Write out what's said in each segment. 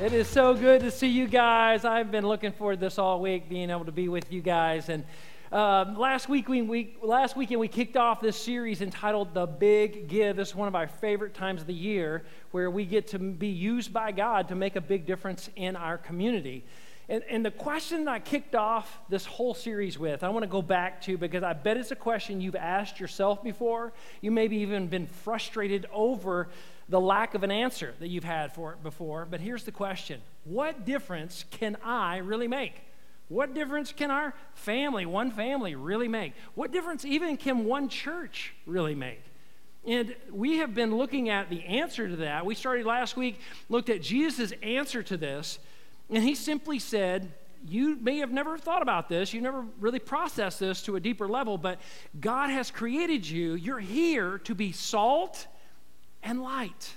It is so good to see you guys. I've been looking forward to this all week, being able to be with you guys. And uh, last week, we, we, last weekend, we kicked off this series entitled "The Big Give." This is one of our favorite times of the year, where we get to be used by God to make a big difference in our community. And, and the question that I kicked off this whole series with, I want to go back to because I bet it's a question you've asked yourself before. You maybe even been frustrated over the lack of an answer that you've had for it before. But here's the question What difference can I really make? What difference can our family, one family, really make? What difference even can one church really make? And we have been looking at the answer to that. We started last week, looked at Jesus' answer to this, and he simply said, you may have never thought about this, you never really processed this to a deeper level, but God has created you. You're here to be salt and light.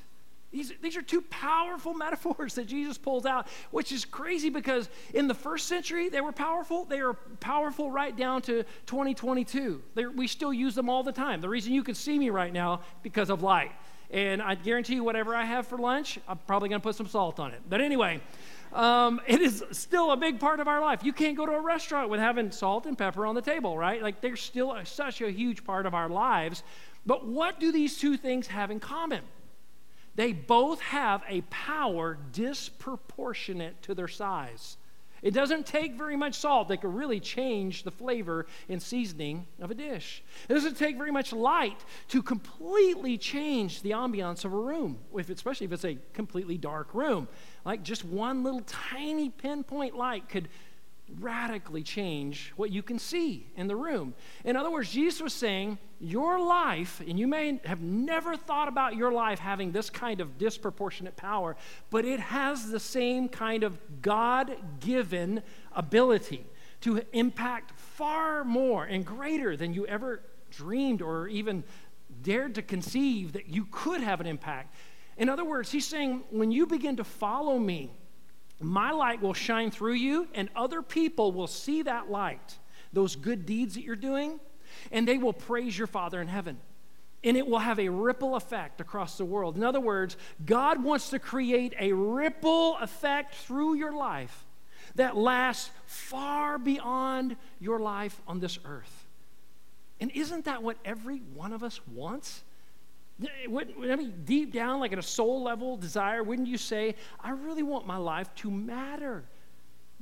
These, these are two powerful metaphors that Jesus pulls out, which is crazy because in the first century they were powerful. They are powerful right down to 2022. They're, we still use them all the time. The reason you can see me right now because of light. And I guarantee you, whatever I have for lunch, I'm probably going to put some salt on it. But anyway, um, it is still a big part of our life. You can't go to a restaurant with having salt and pepper on the table, right? Like they're still a, such a huge part of our lives. But what do these two things have in common? They both have a power disproportionate to their size. It doesn't take very much salt that could really change the flavor and seasoning of a dish. It doesn't take very much light to completely change the ambiance of a room, if, especially if it's a completely dark room. Like just one little tiny pinpoint light could radically change what you can see in the room. In other words, Jesus was saying, Your life, and you may have never thought about your life having this kind of disproportionate power, but it has the same kind of God given ability to impact far more and greater than you ever dreamed or even dared to conceive that you could have an impact. In other words, he's saying, When you begin to follow me, my light will shine through you, and other people will see that light, those good deeds that you're doing, and they will praise your Father in heaven. And it will have a ripple effect across the world. In other words, God wants to create a ripple effect through your life that lasts far beyond your life on this earth. And isn't that what every one of us wants? I mean, deep down, like at a soul level desire, wouldn't you say, I really want my life to matter?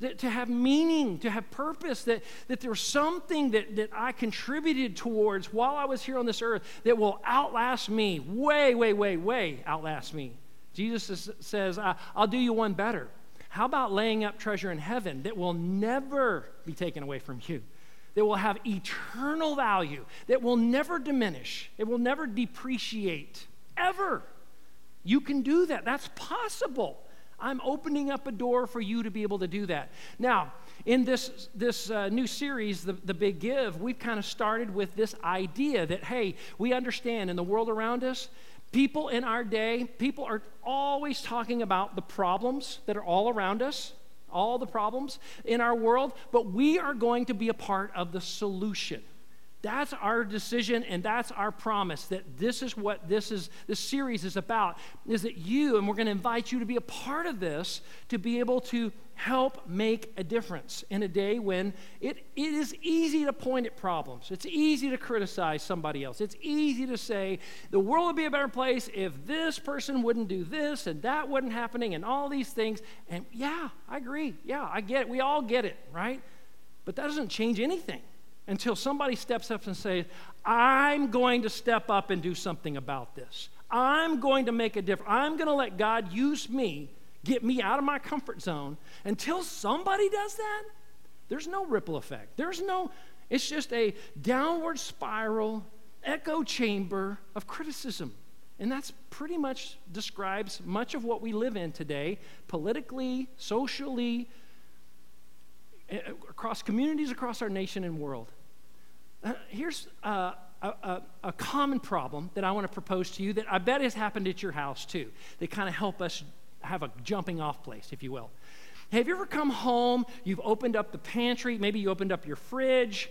To have meaning, to have purpose, that, that there's something that, that I contributed towards while I was here on this earth that will outlast me, way, way, way, way outlast me. Jesus is, says, I'll do you one better. How about laying up treasure in heaven that will never be taken away from you? That will have eternal value, that will never diminish, it will never depreciate, ever. You can do that. That's possible. I'm opening up a door for you to be able to do that. Now, in this, this uh, new series, the, the Big Give, we've kind of started with this idea that, hey, we understand in the world around us, people in our day, people are always talking about the problems that are all around us all the problems in our world, but we are going to be a part of the solution. That's our decision and that's our promise that this is what this is this series is about is that you and we're going to invite you to be a part of this to be able to help make a difference in a day when it, it is easy to point at problems. It's easy to criticize somebody else. It's easy to say the world would be a better place if this person wouldn't do this and that wasn't happening and all these things. And yeah, I agree. Yeah, I get it. We all get it, right? But that doesn't change anything until somebody steps up and says, I'm going to step up and do something about this. I'm going to make a difference. I'm going to let God use me get me out of my comfort zone until somebody does that there's no ripple effect there's no it's just a downward spiral echo chamber of criticism and that's pretty much describes much of what we live in today politically socially across communities across our nation and world. Uh, here's uh, a, a, a, common problem that I want to propose to you that I bet has happened at your house too. They kind of help us have a jumping off place, if you will. Have you ever come home, you've opened up the pantry, maybe you opened up your fridge,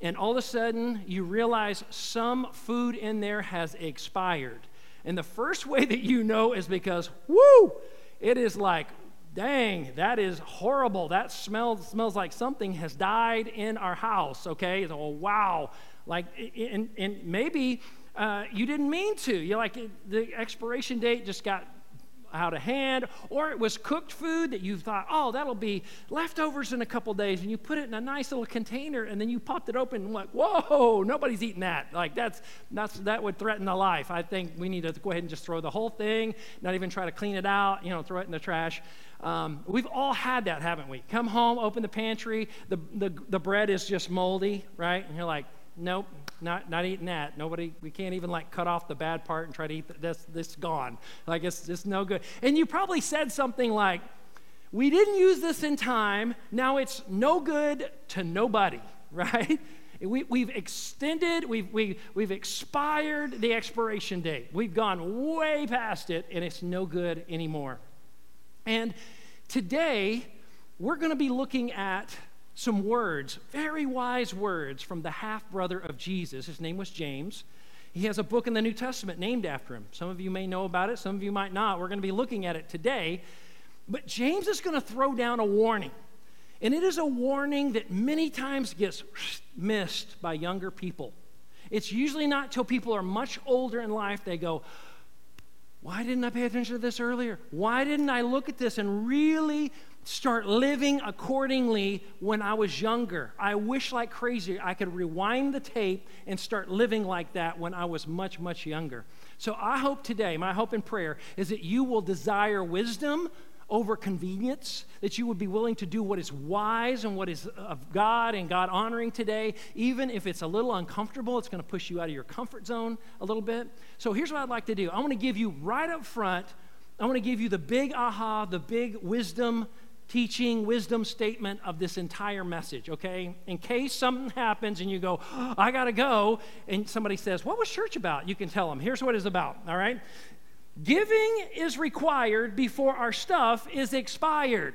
and all of a sudden you realize some food in there has expired. And the first way that you know is because, whoo, it is like, dang, that is horrible. That smells smells like something has died in our house, okay? Oh, wow. Like, and, and maybe uh, you didn't mean to. You're like, the expiration date just got out of hand, or it was cooked food that you thought, oh, that'll be leftovers in a couple days, and you put it in a nice little container, and then you popped it open, and like, whoa, nobody's eating that. Like that's that's that would threaten the life. I think we need to go ahead and just throw the whole thing, not even try to clean it out, you know, throw it in the trash. Um, we've all had that, haven't we? Come home, open the pantry, the, the, the bread is just moldy, right? And you're like, nope, not, not eating that. Nobody, we can't even like cut off the bad part and try to eat the, this, this gone. Like it's just no good. And you probably said something like, we didn't use this in time, now it's no good to nobody, right? We, we've extended, we've, we, we've expired the expiration date. We've gone way past it, and it's no good anymore. And today, we're going to be looking at some words, very wise words from the half brother of Jesus. His name was James. He has a book in the New Testament named after him. Some of you may know about it, some of you might not. We're going to be looking at it today. But James is going to throw down a warning. And it is a warning that many times gets missed by younger people. It's usually not till people are much older in life they go, Why didn't I pay attention to this earlier? Why didn't I look at this and really start living accordingly when I was younger. I wish like crazy I could rewind the tape and start living like that when I was much, much younger. So I hope today, my hope and prayer is that you will desire wisdom over convenience, that you would be willing to do what is wise and what is of God and God honoring today, even if it's a little uncomfortable, it's going to push you out of your comfort zone a little bit. So here's what I'd like to do I want to give you right up front, I want to give you the big aha, the big wisdom teaching, wisdom statement of this entire message, okay? In case something happens and you go, oh, I gotta go, and somebody says, What was church about? You can tell them, Here's what it's about, all right? Giving is required before our stuff is expired.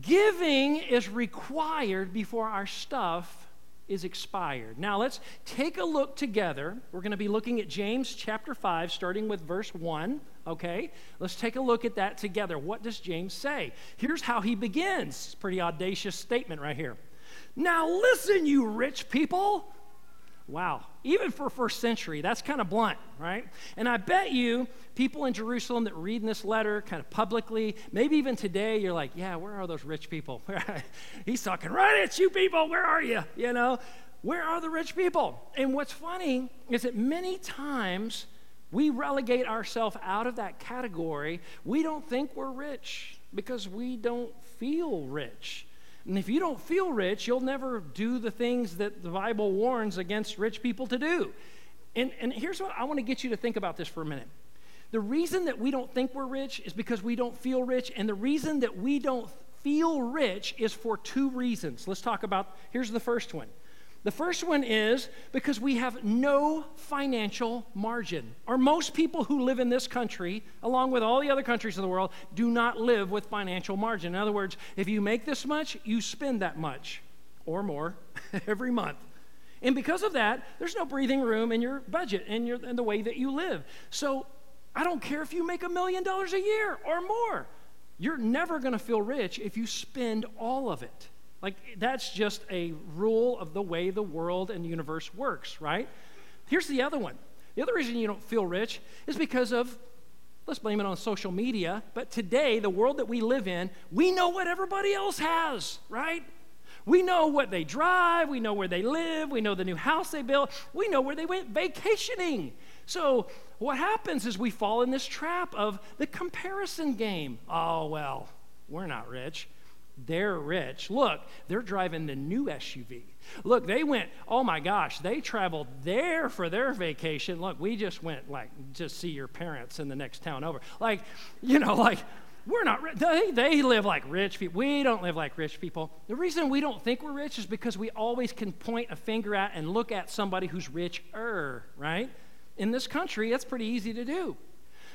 Giving is required before our stuff is expired. Now let's take a look together. We're going to be looking at James chapter 5, starting with verse 1. Okay, let's take a look at that together. What does James say? Here's how he begins. Pretty audacious statement right here. Now, listen, you rich people. Wow, even for first century, that's kind of blunt, right? And I bet you people in Jerusalem that read this letter kind of publicly, maybe even today, you're like, yeah, where are those rich people? He's talking right at you people, where are you? You know, where are the rich people? And what's funny is that many times we relegate ourselves out of that category. We don't think we're rich because we don't feel rich. And if you don't feel rich, you'll never do the things that the Bible warns against rich people to do. And, and here's what I want to get you to think about this for a minute. The reason that we don't think we're rich is because we don't feel rich. And the reason that we don't feel rich is for two reasons. Let's talk about, here's the first one the first one is because we have no financial margin. Or most people who live in this country, along with all the other countries of the world, do not live with financial margin. In other words, if you make this much, you spend that much or more every month. And because of that, there's no breathing room in your budget and, and the way that you live. So I don't care if you make a million dollars a year or more. You're never going to feel rich if you spend all of it. Like, that's just a rule of the way the world and universe works, right? Here's the other one. The other reason you don't feel rich is because of, let's blame it on social media, but today, the world that we live in, we know what everybody else has, right? We know what they drive, we know where they live, we know the new house they built, we know where they went vacationing. So, what happens is we fall in this trap of the comparison game. Oh, well, we're not rich. They're rich. Look, they're driving the new SUV. Look, they went, oh my gosh, they traveled there for their vacation. Look, we just went, like, just see your parents in the next town over. Like, you know, like, we're not rich. They, they live like rich people. We don't live like rich people. The reason we don't think we're rich is because we always can point a finger at and look at somebody who's richer, right? In this country, that's pretty easy to do.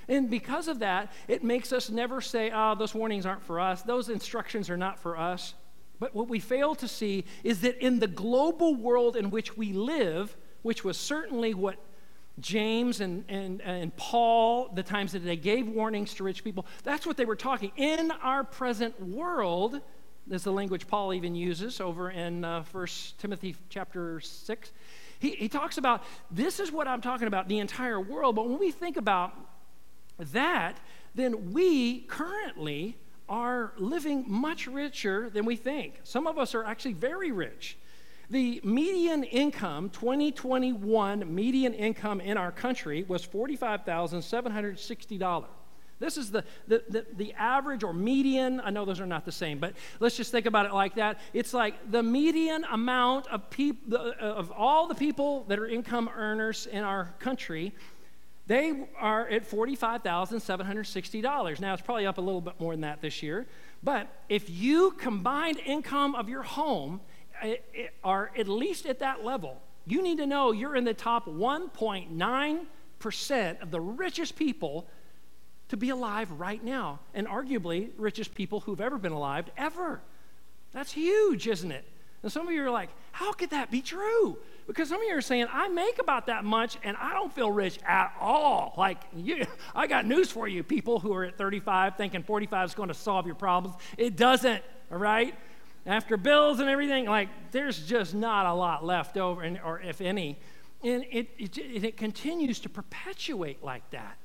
And because of that, it makes us never say, oh, those warnings aren't for us, those instructions are not for us. But what we fail to see is that in the global world in which we live, which was certainly what James and, and, and Paul, the times that they gave warnings to rich people, that's what they were talking. In our present world, is the language Paul even uses over in uh, 1 Timothy chapter 6. He, he talks about this is what I'm talking about, the entire world. But when we think about that, then we currently are living much richer than we think. Some of us are actually very rich. The median income, 2021 median income in our country was $45,760. This is the, the, the, the, average or median. I know those are not the same, but let's just think about it like that. It's like the median amount of, peop, of all the people that are income earners in our country they are at $45,760. Now, it's probably up a little bit more than that this year. But if you combined income of your home eh, eh, are at least at that level, you need to know you're in the top 1.9% of the richest people to be alive right now, and arguably richest people who've ever been alive ever. That's huge, isn't it? And some of you are like, how could that be true? Because some of you are saying, I make about that much and I don't feel rich at all. Like, you, I got news for you, people who are at 35 thinking 45 is going to solve your problems. It doesn't, all right? After bills and everything, like, there's just not a lot left over, or if any. And it, it, it continues to perpetuate like that.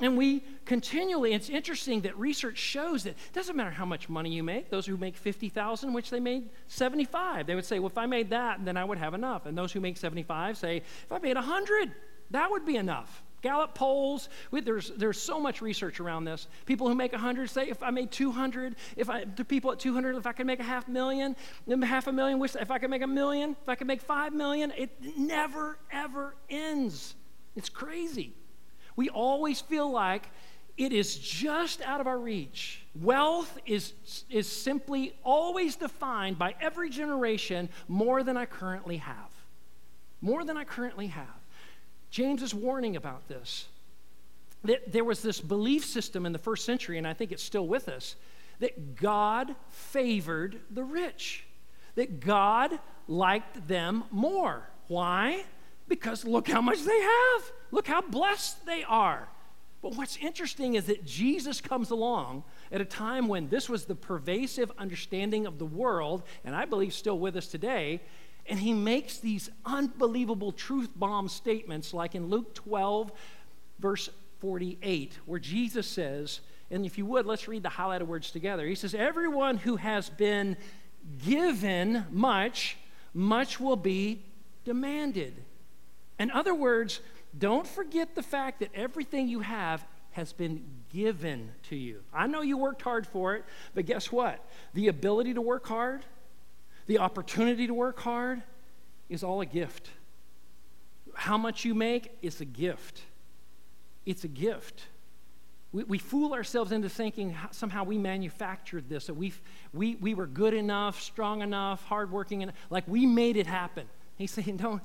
And we continually, it's interesting that research shows that it doesn't matter how much money you make. Those who make 50,000, which they made 75, they would say, well, if I made that, then I would have enough. And those who make 75 say, if I made 100, that would be enough. Gallup polls, we, there's, there's so much research around this. People who make 100 say, if I made 200, if I, the people at 200, if I could make a half million, half a million, if I could make a million, if I could make five million, it never, ever ends. It's crazy we always feel like it is just out of our reach. Wealth is, is simply always defined by every generation more than I currently have. More than I currently have. James is warning about this. That there was this belief system in the first century, and I think it's still with us, that God favored the rich, that God liked them more. Why? Because look how much they have. Look how blessed they are. But what's interesting is that Jesus comes along at a time when this was the pervasive understanding of the world, and I believe still with us today, and he makes these unbelievable truth bomb statements, like in Luke 12, verse 48, where Jesus says, and if you would, let's read the highlighted words together. He says, Everyone who has been given much, much will be demanded. In other words, don't forget the fact that everything you have has been given to you. I know you worked hard for it, but guess what? The ability to work hard, the opportunity to work hard is all a gift. How much you make is a gift. It's a gift. We, we fool ourselves into thinking somehow we manufactured this, that we, we, we were good enough, strong enough, hardworking enough, like we made it happen. He's saying, don't,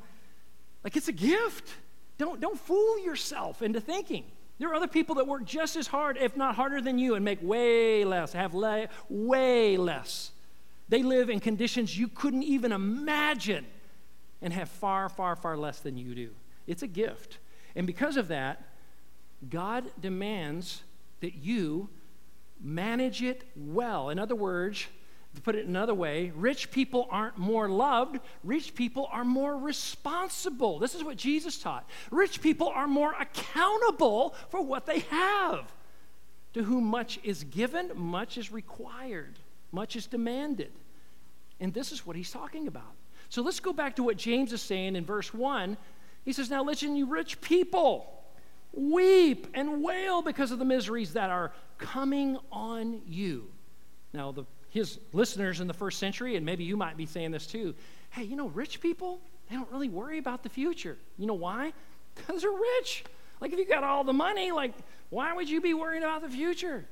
like it's a gift. Don't, don't fool yourself into thinking. There are other people that work just as hard, if not harder than you, and make way less, have lay, way less. They live in conditions you couldn't even imagine and have far, far, far less than you do. It's a gift. And because of that, God demands that you manage it well. In other words, to put it another way, rich people aren't more loved, rich people are more responsible. This is what Jesus taught. Rich people are more accountable for what they have. To whom much is given, much is required, much is demanded. And this is what he's talking about. So let's go back to what James is saying in verse 1. He says, Now listen, you rich people, weep and wail because of the miseries that are coming on you. Now, the his listeners in the first century, and maybe you might be saying this too hey, you know, rich people, they don't really worry about the future. You know why? Because they're rich. Like, if you got all the money, like, why would you be worrying about the future?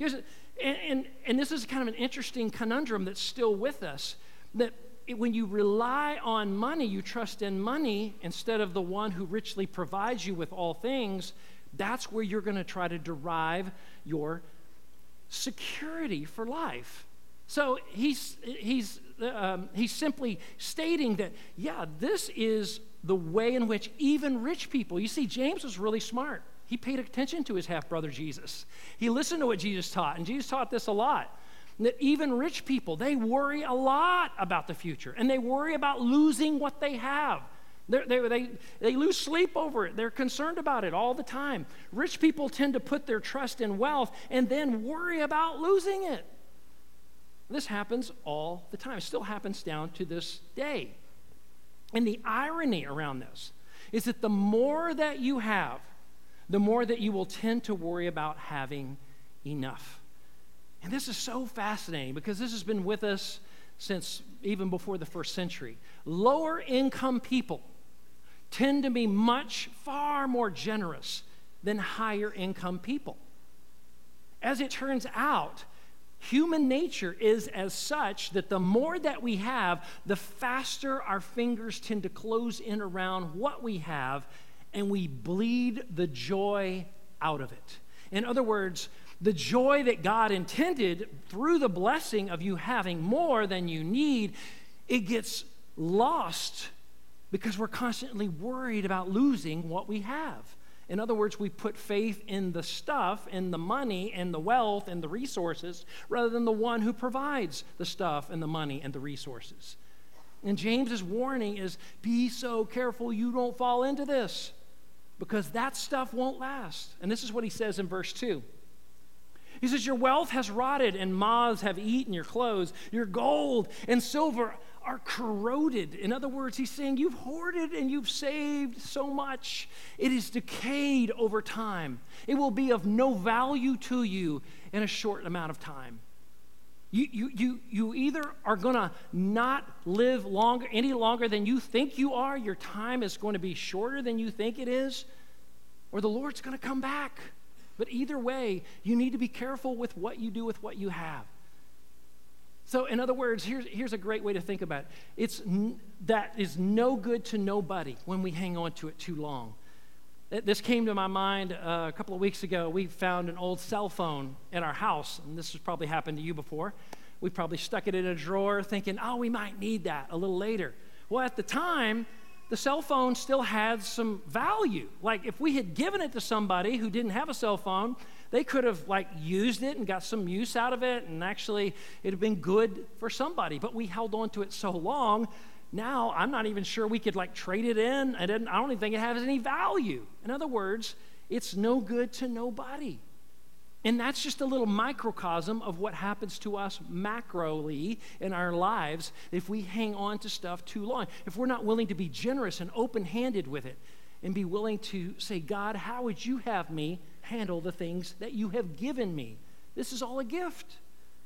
And, and, and this is kind of an interesting conundrum that's still with us that it, when you rely on money, you trust in money instead of the one who richly provides you with all things, that's where you're going to try to derive your security for life. So he's, he's, um, he's simply stating that, yeah, this is the way in which even rich people, you see, James was really smart. He paid attention to his half brother Jesus. He listened to what Jesus taught, and Jesus taught this a lot. That even rich people, they worry a lot about the future, and they worry about losing what they have. They, they, they, they lose sleep over it. They're concerned about it all the time. Rich people tend to put their trust in wealth and then worry about losing it. This happens all the time. It still happens down to this day. And the irony around this is that the more that you have, the more that you will tend to worry about having enough. And this is so fascinating because this has been with us since even before the first century. Lower income people tend to be much, far more generous than higher income people. As it turns out, human nature is as such that the more that we have, the faster our fingers tend to close in around what we have and we bleed the joy out of it. In other words, the joy that God intended through the blessing of you having more than you need, it gets lost because we're constantly worried about losing what we have. In other words, we put faith in the stuff, in the money, and the wealth, and the resources, rather than the one who provides the stuff, and the money, and the resources. And James's warning is be so careful you don't fall into this because that stuff won't last. And this is what he says in verse 2. He says, Your wealth has rotted, and moths have eaten your clothes. Your gold and silver are corroded. In other words, he's saying, You've hoarded and you've saved so much. It is decayed over time. It will be of no value to you in a short amount of time. You, you, you, you either are going to not live longer, any longer than you think you are, your time is going to be shorter than you think it is, or the Lord's going to come back. But either way, you need to be careful with what you do with what you have. So, in other words, here's, here's a great way to think about it. It's n- that is no good to nobody when we hang on to it too long. This came to my mind uh, a couple of weeks ago. We found an old cell phone in our house, and this has probably happened to you before. We probably stuck it in a drawer thinking, oh, we might need that a little later. Well, at the time, the cell phone still had some value. Like if we had given it to somebody who didn't have a cell phone, they could have like used it and got some use out of it, and actually it'd have been good for somebody. But we held on to it so long now I'm not even sure we could like trade it in. I, didn't, I don't even think it has any value. In other words, it's no good to nobody. And that's just a little microcosm of what happens to us macroly in our lives if we hang on to stuff too long. If we're not willing to be generous and open handed with it and be willing to say, God, how would you have me handle the things that you have given me? This is all a gift.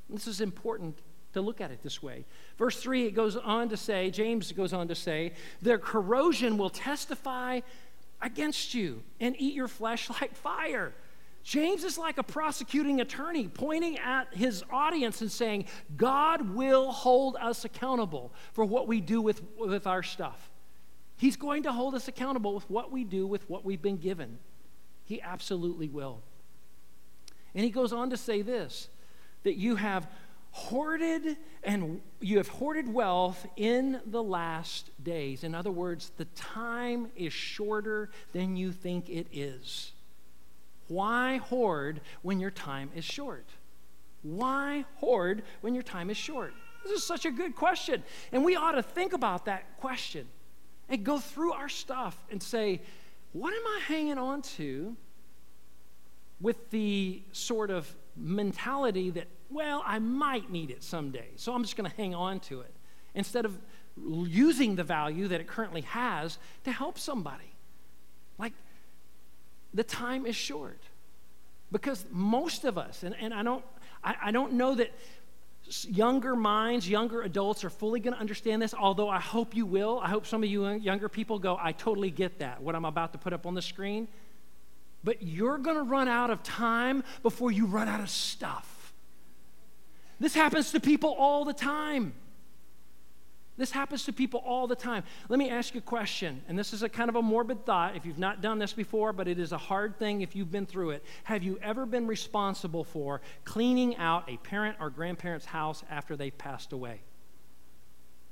This is important to look at it this way. Verse 3, it goes on to say, James goes on to say, their corrosion will testify against you and eat your flesh like fire. James is like a prosecuting attorney pointing at his audience and saying, God will hold us accountable for what we do with, with our stuff. He's going to hold us accountable with what we do with what we've been given. He absolutely will. And he goes on to say this that you have hoarded and you have hoarded wealth in the last days. In other words, the time is shorter than you think it is. Why hoard when your time is short? Why hoard when your time is short? This is such a good question. And we ought to think about that question and go through our stuff and say, what am I hanging on to with the sort of mentality that well, I might need it someday, so I'm just going to hang on to it instead of using the value that it currently has to help somebody. Like, the time is short because most of us, and, and I, don't, I, I don't know that younger minds, younger adults are fully going to understand this, although I hope you will. I hope some of you younger people go, I totally get that, what I'm about to put up on the screen. but you're going to run out of time before you run out of stuff. This happens to people all the time. This happens to people all the time. Let me ask you a question, and this is a kind of a morbid thought if you've not done this before, but it is a hard thing if you've been through it. Have you ever been responsible for cleaning out a parent or grandparent's house after they've passed away?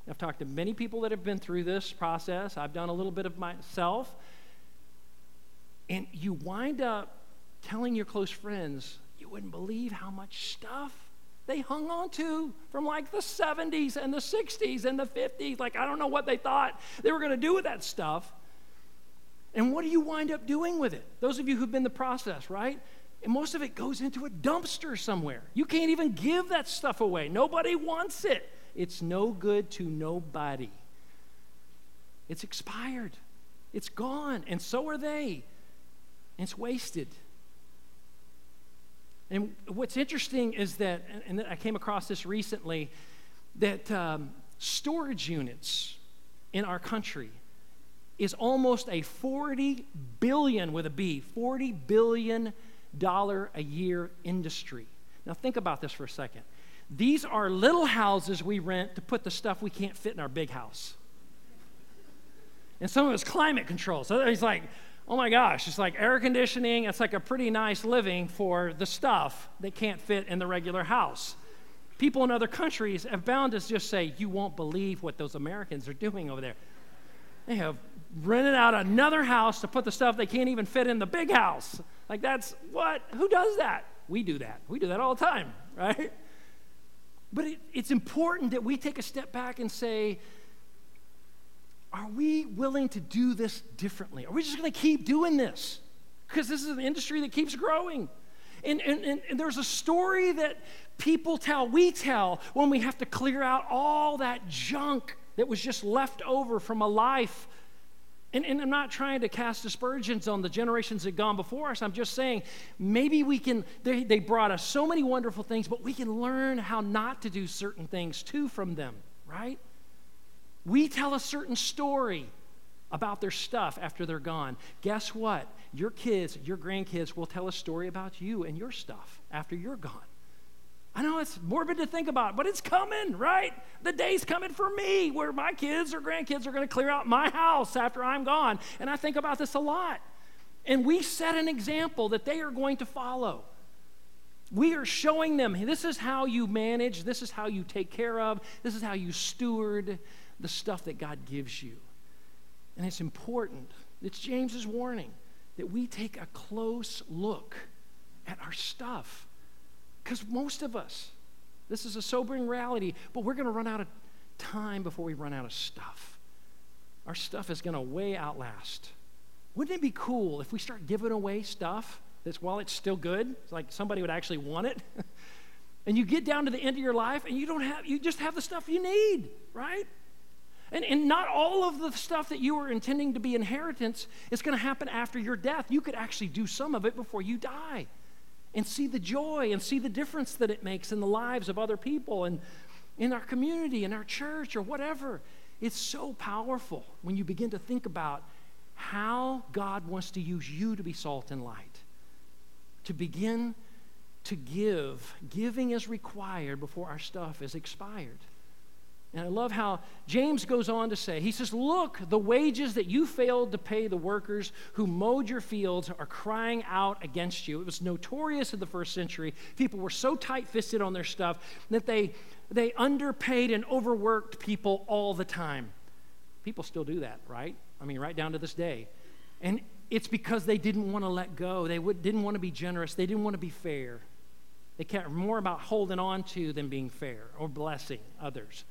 I've talked to many people that have been through this process. I've done a little bit of myself. And you wind up telling your close friends, you wouldn't believe how much stuff they hung on to from like the 70s and the 60s and the 50s. Like, I don't know what they thought they were going to do with that stuff. And what do you wind up doing with it? Those of you who've been the process, right? And most of it goes into a dumpster somewhere. You can't even give that stuff away. Nobody wants it. It's no good to nobody. It's expired. It's gone. And so are they. it's wasted. And what's interesting is that, and I came across this recently, that um, storage units in our country is almost a 40 billion with a B, 40 billion dollar a year industry. Now think about this for a second. These are little houses we rent to put the stuff we can't fit in our big house. And some of it's climate control. So he's like, oh my gosh, it's like air conditioning. It's like a pretty nice living for the stuff that can't fit in the regular house. People in other countries have bound to just say, you won't believe what those Americans are doing over there. They have rented out another house to put the stuff they can't even fit in the big house. Like, that's what? Who does that? We do that. We do that all the time, right? But it, it's important that we take a step back and say, are we willing to do this differently? Are we just going to keep doing this? Because this is an industry that keeps growing. And, and, and, and, there's a story that people tell, we tell, when we have to clear out all that junk that was just left over from a life. And, and I'm not trying to cast aspersions on the generations that gone before us. I'm just saying maybe we can, they, they brought us so many wonderful things, but we can learn how not to do certain things too from them, right? We tell a certain story about their stuff after they're gone. Guess what? Your kids, your grandkids will tell a story about you and your stuff after you're gone. I know it's morbid to think about, but it's coming, right? The day's coming for me where my kids or grandkids are going to clear out my house after I'm gone. And I think about this a lot. And we set an example that they are going to follow. We are showing them this is how you manage, this is how you take care of, this is how you steward the stuff that God gives you. And it's important. It's James's warning that we take a close look at our stuff. Because most of us, this is a sobering reality, but we're going to run out of time before we run out of stuff. Our stuff is going to way outlast. Wouldn't it be cool if we start giving away stuff that's while it's still good, it's like somebody would actually want it? and you get down to the end of your life and you don't have you just have the stuff you need, right? And, and not all of the stuff that you were intending to be inheritance is going to happen after your death. You could actually do some of it before you die and see the joy and see the difference that it makes in the lives of other people and in our community, in our church, or whatever. It's so powerful when you begin to think about how God wants to use you to be salt and light, to begin to give. Giving is required before our stuff is expired. And I love how James goes on to say, he says, Look, the wages that you failed to pay the workers who mowed your fields are crying out against you. It was notorious in the first century. People were so tight fisted on their stuff that they, they underpaid and overworked people all the time. People still do that, right? I mean, right down to this day. And it's because they didn't want to let go, they would, didn't want to be generous, they didn't want to be fair. They cared more about holding on to than being fair or blessing others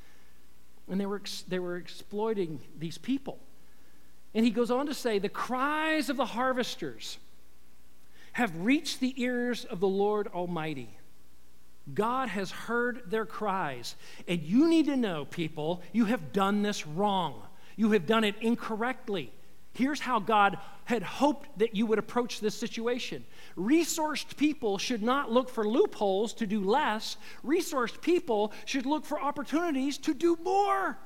and they were, they were exploiting these people. And he goes on to say, The cries of the harvesters have reached the ears of the Lord Almighty. God has heard their cries. And you need to know, people, you have done this wrong. You have done it incorrectly. Here's how God had hoped that you would approach this situation. Resourced people should not look for loopholes to do less, resourced people should look for opportunities to do more.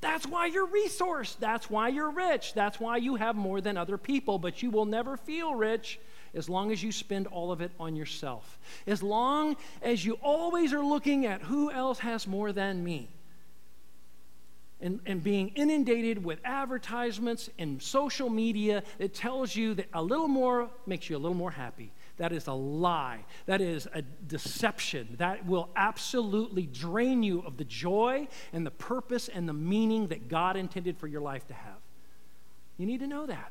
That's why you're resourced. That's why you're rich. That's why you have more than other people, but you will never feel rich as long as you spend all of it on yourself. As long as you always are looking at who else has more than me. And, and being inundated with advertisements and social media that tells you that a little more makes you a little more happy. That is a lie. That is a deception. That will absolutely drain you of the joy and the purpose and the meaning that God intended for your life to have. You need to know that.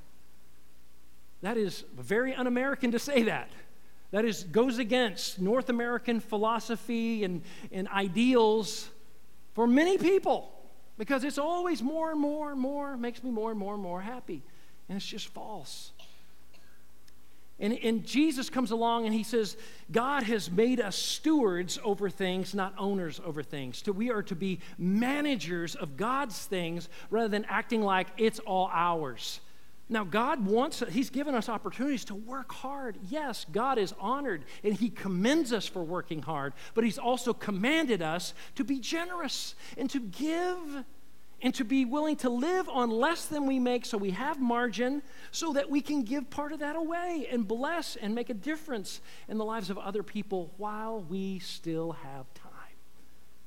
That is very un American to say that. That is, goes against North American philosophy and, and ideals for many people because it's always more and more and more, makes me more and more and more happy. And it's just false. And, and Jesus comes along and he says, God has made us stewards over things, not owners over things. So we are to be managers of God's things rather than acting like it's all ours. Now, God wants, He's given us opportunities to work hard. Yes, God is honored and He commends us for working hard, but He's also commanded us to be generous and to give and to be willing to live on less than we make so we have margin so that we can give part of that away and bless and make a difference in the lives of other people while we still have time.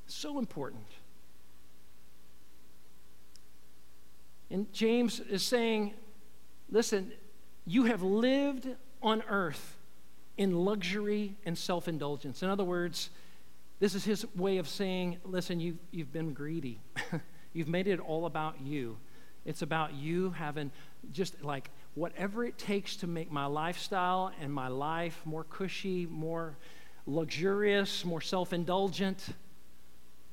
So important. And James is saying, Listen, you have lived on earth in luxury and self indulgence. In other words, this is his way of saying, listen, you've, you've been greedy. you've made it all about you. It's about you having just like whatever it takes to make my lifestyle and my life more cushy, more luxurious, more self indulgent.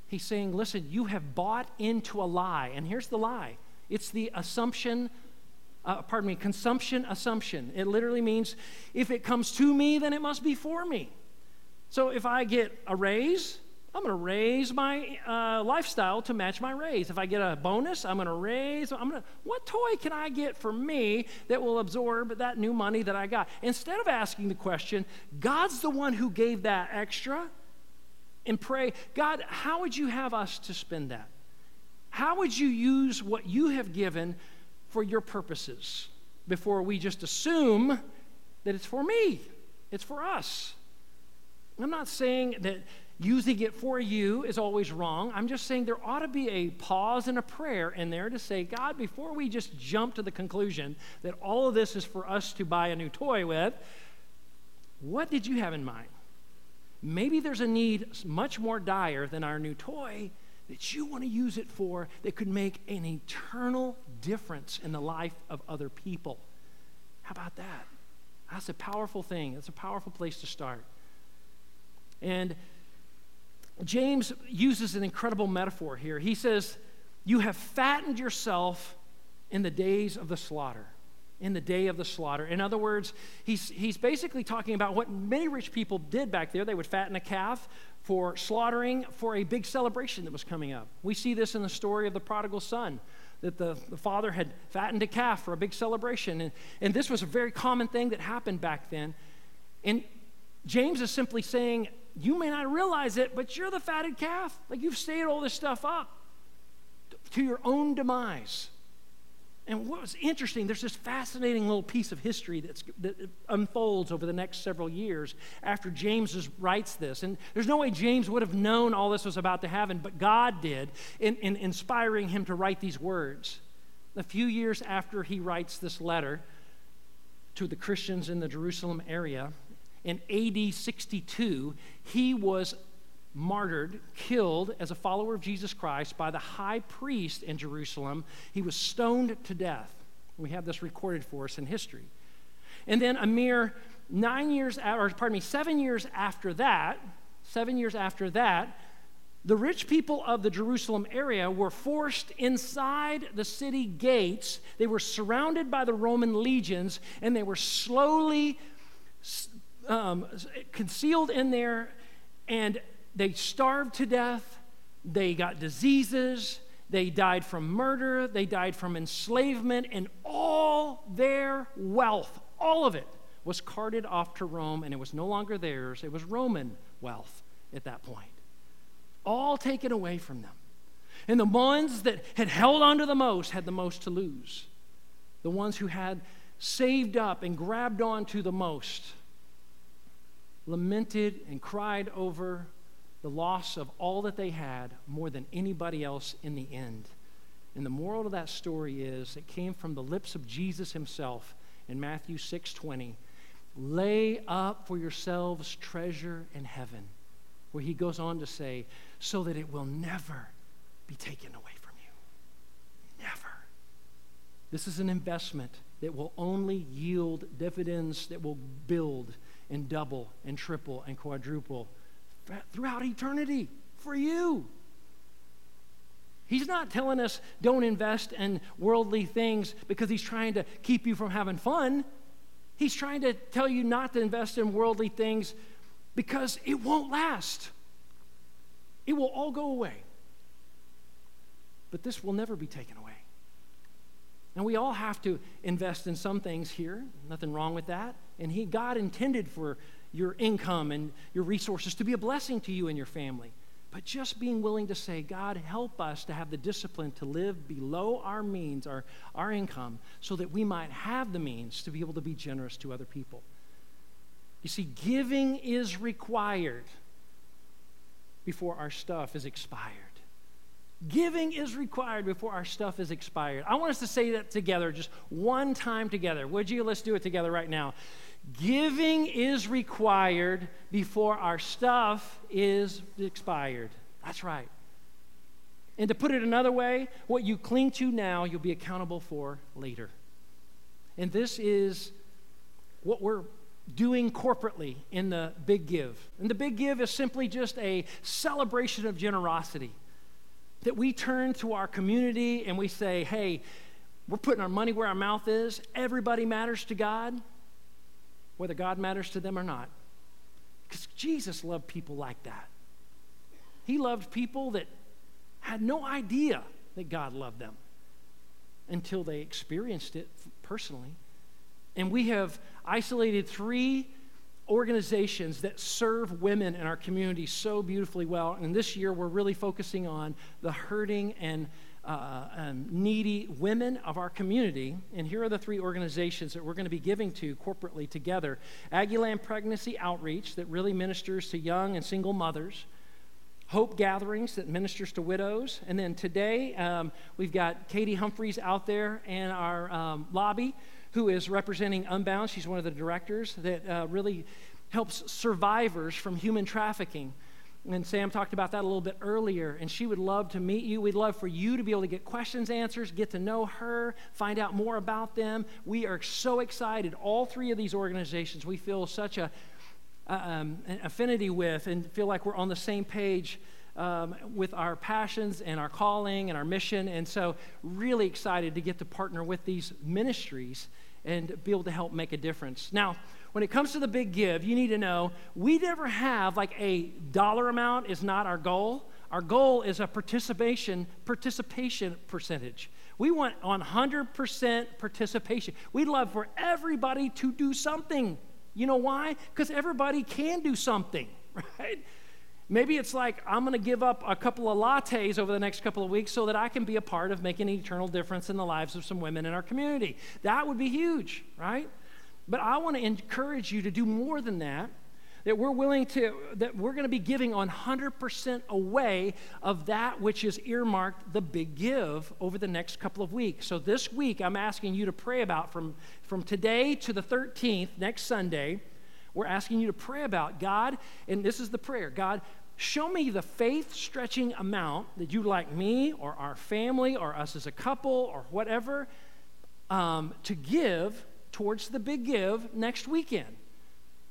He's saying, listen, you have bought into a lie. And here's the lie it's the assumption uh, pardon me, consumption assumption. It literally means if it comes to me, then it must be for me. So if I get a raise, I'm going to raise my uh, lifestyle to match my raise. If I get a bonus, I'm going to raise. I'm going to. What toy can I get for me that will absorb that new money that I got? Instead of asking the question, God's the one who gave that extra, and pray, God, how would you have us to spend that? How would you use what you have given for your purposes before we just assume that it's for me, it's for us. I'm not saying that using it for you is always wrong. I'm just saying there ought to be a pause and a prayer in there to say, God, before we just jump to the conclusion that all of this is for us to buy a new toy with, what did you have in mind? Maybe there's a need much more dire than our new toy that you want to use it for that could make an eternal difference in the life of other people. How about that? That's a powerful thing. That's a powerful place to start. And James uses an incredible metaphor here. He says, You have fattened yourself in the days of the slaughter. In the day of the slaughter. In other words, he's, he's basically talking about what many rich people did back there. They would fatten a calf for slaughtering for a big celebration that was coming up. We see this in the story of the prodigal son that the, the father had fattened a calf for a big celebration. And, and this was a very common thing that happened back then. And James is simply saying, You may not realize it, but you're the fatted calf. Like you've stayed all this stuff up to your own demise. And what was interesting, there's this fascinating little piece of history that unfolds over the next several years after James writes this. And there's no way James would have known all this was about to happen, but God did in, in inspiring him to write these words. A few years after he writes this letter to the Christians in the Jerusalem area, in AD 62, he was martyred, killed as a follower of Jesus Christ by the high priest in Jerusalem. He was stoned to death. We have this recorded for us in history. And then a mere nine years, or pardon me, seven years after that, seven years after that, the rich people of the Jerusalem area were forced inside the city gates. They were surrounded by the Roman legions, and they were slowly um, concealed in there and they starved to death, they got diseases, they died from murder, they died from enslavement, and all their wealth, all of it, was carted off to Rome, and it was no longer theirs. It was Roman wealth at that point. All taken away from them. And the ones that had held on to the most had the most to lose. The ones who had saved up and grabbed on to the most lamented and cried over the loss of all that they had more than anybody else in the end. And the moral of that story is it came from the lips of Jesus himself in Matthew 6:20. Lay up for yourselves treasure in heaven, where he goes on to say, so that it will never be taken away from you. Never. This is an investment that will only yield dividends that will build and double and triple and quadruple throughout eternity for you. He's not telling us don't invest in worldly things because he's trying to keep you from having fun. He's trying to tell you not to invest in worldly things because it won't last. It will all go away. But this will never be taken away. And we all have to invest in some things here. Nothing wrong with that. And he, God intended for your income and your resources to be a blessing to you and your family. But just being willing to say, God, help us to have the discipline to live below our means, our, our income, so that we might have the means to be able to be generous to other people. You see, giving is required before our stuff is expired. Giving is required before our stuff is expired. I want us to say that together, just one time together. Would you? Let's do it together right now. Giving is required before our stuff is expired. That's right. And to put it another way, what you cling to now, you'll be accountable for later. And this is what we're doing corporately in the Big Give. And the Big Give is simply just a celebration of generosity that we turn to our community and we say, hey, we're putting our money where our mouth is. Everybody matters to God, whether God matters to them or not. Because Jesus loved people like that. He loved people that had no idea that God loved them until they experienced it personally. And we have isolated three organizations that serve women in our community so beautifully well. And this year, we're really focusing on the hurting and uh, um, needy women of our community. And here are the three organizations that we're going to be giving to corporately together Aggieland Pregnancy Outreach, that really ministers to young and single mothers. Hope Gatherings that ministers to widows. And then today, um, we've got Katie Humphreys out there in our um, lobby who is representing Unbound. She's one of the directors that uh, really helps survivors from human trafficking. And Sam talked about that a little bit earlier, and she would love to meet you. We'd love for you to be able to get questions, answers, get to know her, find out more about them. We are so excited. All three of these organizations we feel such a um, an affinity with and feel like we're on the same page um, with our passions and our calling and our mission. And so, really excited to get to partner with these ministries and be able to help make a difference. Now, when it comes to the big give, you need to know we never have like a dollar amount is not our goal. Our goal is a participation participation percentage. We want 100% participation. We'd love for everybody to do something. You know why? Because everybody can do something, right? Maybe it's like, I'm going to give up a couple of lattes over the next couple of weeks so that I can be a part of making an eternal difference in the lives of some women in our community. That would be huge, right? But I want to encourage you to do more than that. That we're willing to, that we're going to be giving 100% away of that which is earmarked the big give over the next couple of weeks. So this week, I'm asking you to pray about from, from today to the 13th, next Sunday we're asking you to pray about God, and this is the prayer God, show me the faith stretching amount that you'd like me or our family or us as a couple or whatever um, to give towards the big give next weekend.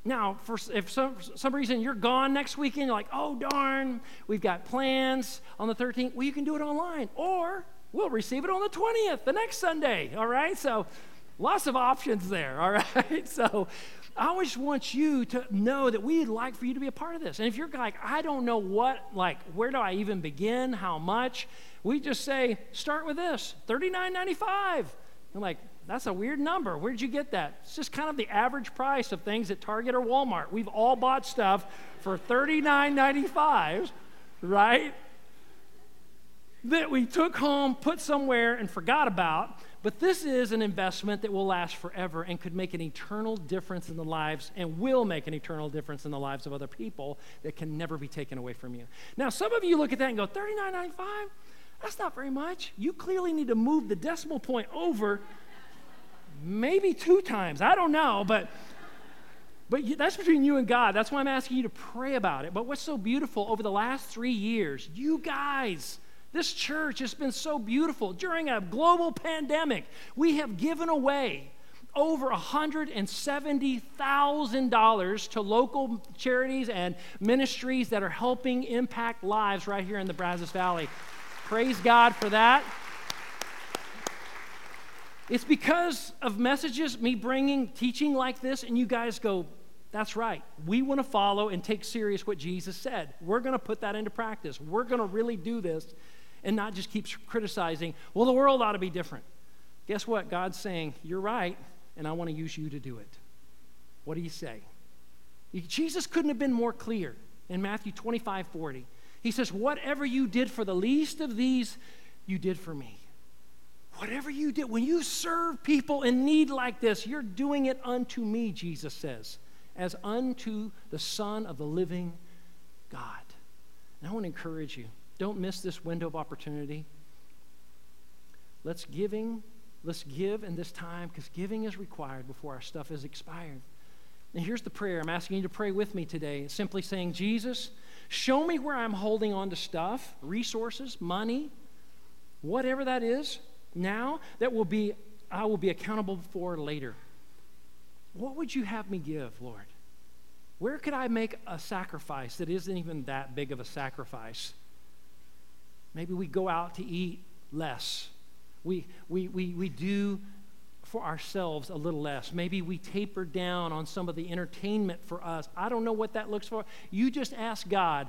Now, for, if some, for some reason you're gone next weekend, you're like, oh, darn, we've got plans on the 13th. Well, you can do it online, or we'll receive it on the 20th, the next Sunday, all right? So, lots of options there, all right? So, I always want you to know that we'd like for you to be a part of this. And if you're like, I don't know what, like, where do I even begin? How much? We just say, start with this $39.95. I'm like, that's a weird number. Where'd you get that? It's just kind of the average price of things at Target or Walmart. We've all bought stuff for $39.95, right? that we took home, put somewhere, and forgot about. But this is an investment that will last forever and could make an eternal difference in the lives and will make an eternal difference in the lives of other people that can never be taken away from you. Now, some of you look at that and go, $39.95? That's not very much. You clearly need to move the decimal point over maybe two times. I don't know, but but that's between you and God. That's why I'm asking you to pray about it. But what's so beautiful over the last three years, you guys, this church has been so beautiful. During a global pandemic, we have given away over $170,000 to local charities and ministries that are helping impact lives right here in the Brazos Valley. Praise God for that. It's because of messages, me bringing teaching like this, and you guys go, that's right. We want to follow and take serious what Jesus said. We're going to put that into practice. We're going to really do this and not just keep criticizing, well, the world ought to be different. Guess what? God's saying, you're right, and I want to use you to do it. What do you say? Jesus couldn't have been more clear in Matthew 25 40. He says, Whatever you did for the least of these, you did for me. Whatever you did, when you serve people in need like this, you're doing it unto me, Jesus says, as unto the Son of the living God. And I want to encourage you don't miss this window of opportunity. Let's giving, let's give in this time because giving is required before our stuff is expired. And here's the prayer. I'm asking you to pray with me today. It's simply saying, Jesus, show me where I'm holding on to stuff, resources, money, whatever that is now that will be I will be accountable for later. What would you have me give, Lord? Where could I make a sacrifice that isn't even that big of a sacrifice? Maybe we go out to eat less. We, we, we, we do for ourselves a little less. Maybe we taper down on some of the entertainment for us. I don't know what that looks for. You just ask God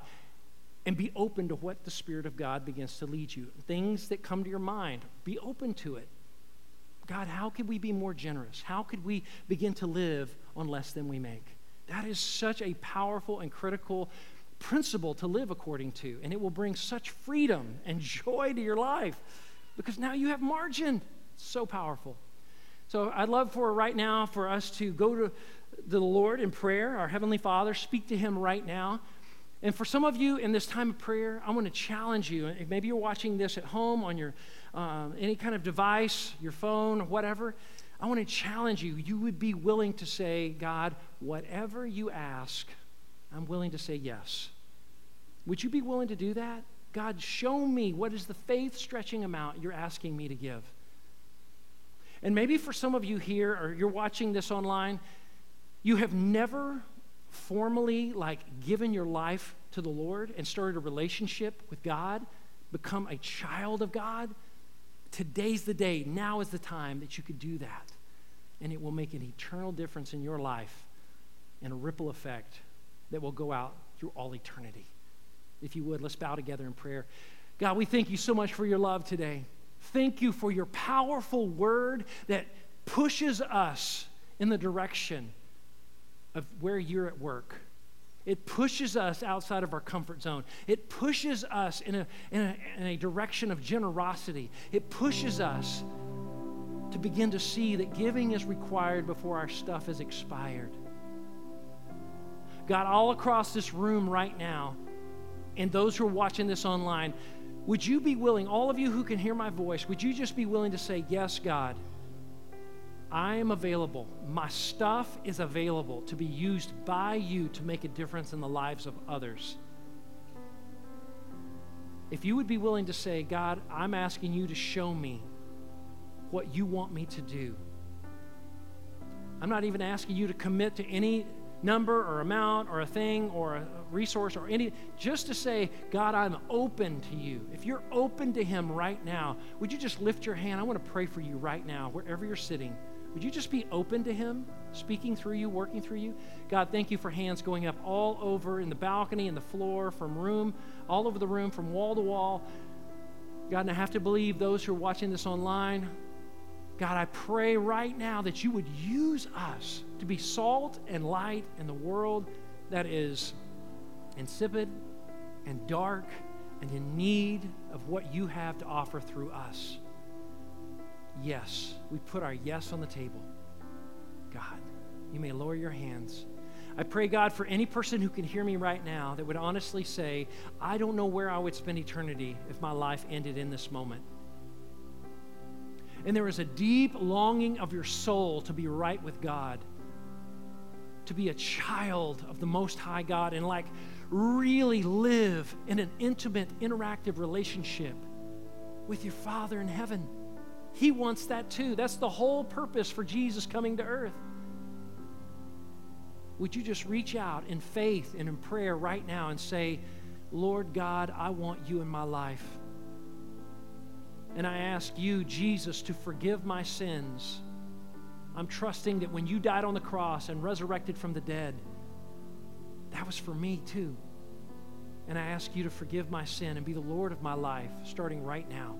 and be open to what the Spirit of God begins to lead you. Things that come to your mind, be open to it. God, how could we be more generous? How could we begin to live on less than we make? That is such a powerful and critical principle to live according to, and it will bring such freedom and joy to your life because now you have margin. so powerful. So I'd love for right now for us to go to the Lord in prayer, our Heavenly Father, speak to Him right now. And for some of you in this time of prayer, I want to challenge you. Maybe you're watching this at home on your um, any kind of device, your phone, whatever. I want to challenge you. You would be willing to say, God, whatever you ask, I'm willing to say yes. Would you be willing to do that? God, show me what is the faith stretching amount you're asking me to give. And maybe for some of you here, or you're watching this online, you have never formally like given your life to the Lord and started a relationship with God, become a child of God, today's the day. Now is the time that you could do that. And it will make an eternal difference in your life and a ripple effect that will go out through all eternity. If you would, let's bow together in prayer. God, we thank you so much for your love today. Thank you for your powerful word that pushes us in the direction of where you're at work. It pushes us outside of our comfort zone. It pushes us in a, in a, in a direction of generosity. It pushes us to begin to see that giving is required before our stuff is expired. God, all across this room right now, and those who are watching this online, would you be willing, all of you who can hear my voice, would you just be willing to say, Yes, God? I am available. My stuff is available to be used by you to make a difference in the lives of others. If you would be willing to say, God, I'm asking you to show me what you want me to do. I'm not even asking you to commit to any number or amount or a thing or a resource or any, just to say, God, I'm open to you. If you're open to Him right now, would you just lift your hand? I want to pray for you right now, wherever you're sitting. Would you just be open to Him, speaking through you, working through you? God, thank you for hands going up all over in the balcony, in the floor, from room, all over the room, from wall to wall. God, and I have to believe those who are watching this online, God, I pray right now that you would use us to be salt and light in the world that is insipid and dark and in need of what you have to offer through us. Yes, we put our yes on the table. God, you may lower your hands. I pray, God, for any person who can hear me right now that would honestly say, I don't know where I would spend eternity if my life ended in this moment. And there is a deep longing of your soul to be right with God, to be a child of the Most High God, and like really live in an intimate, interactive relationship with your Father in heaven. He wants that too. That's the whole purpose for Jesus coming to earth. Would you just reach out in faith and in prayer right now and say, Lord God, I want you in my life. And I ask you, Jesus, to forgive my sins. I'm trusting that when you died on the cross and resurrected from the dead, that was for me too. And I ask you to forgive my sin and be the Lord of my life starting right now.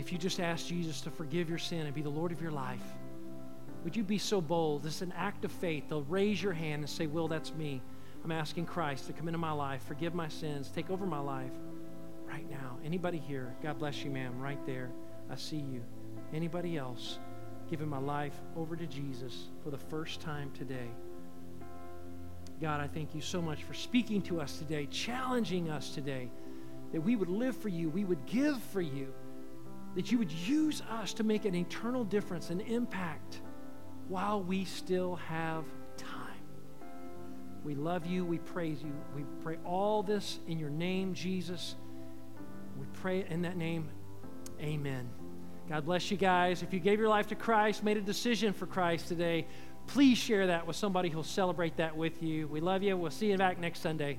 If you just ask Jesus to forgive your sin and be the Lord of your life, would you be so bold? This is an act of faith. They'll raise your hand and say, Will, that's me. I'm asking Christ to come into my life, forgive my sins, take over my life right now. Anybody here? God bless you, ma'am, right there. I see you. Anybody else? Giving my life over to Jesus for the first time today. God, I thank you so much for speaking to us today, challenging us today, that we would live for you, we would give for you that you would use us to make an eternal difference, an impact, while we still have time. We love you. We praise you. We pray all this in your name, Jesus. We pray in that name. Amen. God bless you guys. If you gave your life to Christ, made a decision for Christ today, please share that with somebody who'll celebrate that with you. We love you. We'll see you back next Sunday.